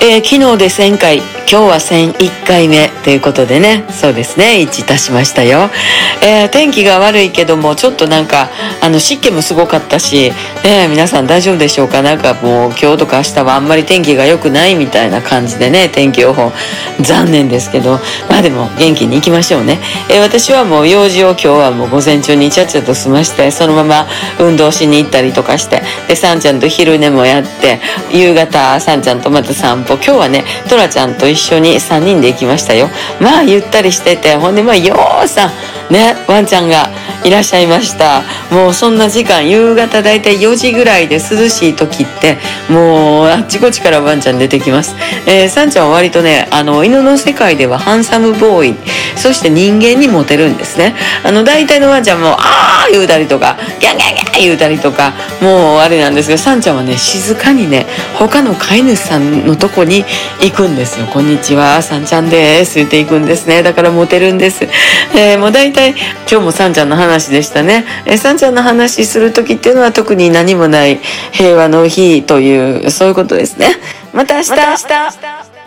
えー、昨日で1000回、今日は1001回目ということでね、そうですね、一いたしましたよ。えー、天気が悪いけども、ちょっとなんか、あの、湿気もすごかったし、ね、皆さん大丈夫でしょうか？なんかもう今日とか明日はあんまり天気が良くないみたいな感じでね、天気予報、残念ですけど、まあでも元気に行きましょうね。えー、私はもう用事を今日はもう午前中にちゃっちゃと済まして、そのまま運動しに行ったりとかして、で、さんちゃんと昼寝もやって、夕方、さんちゃんとまた散歩。今日はねトラちゃんと一緒に3人で行きましたよ。まあゆったりしててほんでまあようさんねワンちゃんがいらっしゃいました。もうそんな時間夕方だいたい4時ぐらいで涼しい時ってもうあっちこっちからワンちゃん出てきます、えー、サンちゃんは割とねあの犬の世界ではハンサムボーイそして人間にモテるんですね。あの大体のワンちゃんもああ言うたりとかギャンギャン言うたりとかもうあれなんですがサンちゃんはね静かにね他の飼い主さんのとこに行くんですよ。こんにちはサンちゃんです言っていくんですね。だからモテるんです、えー、もう大体今日もサンちゃんの話でしたね、えー、サンちゃんの話する時っていうのは特に何もない平和の日というそういうことですね。また明日,、また明日。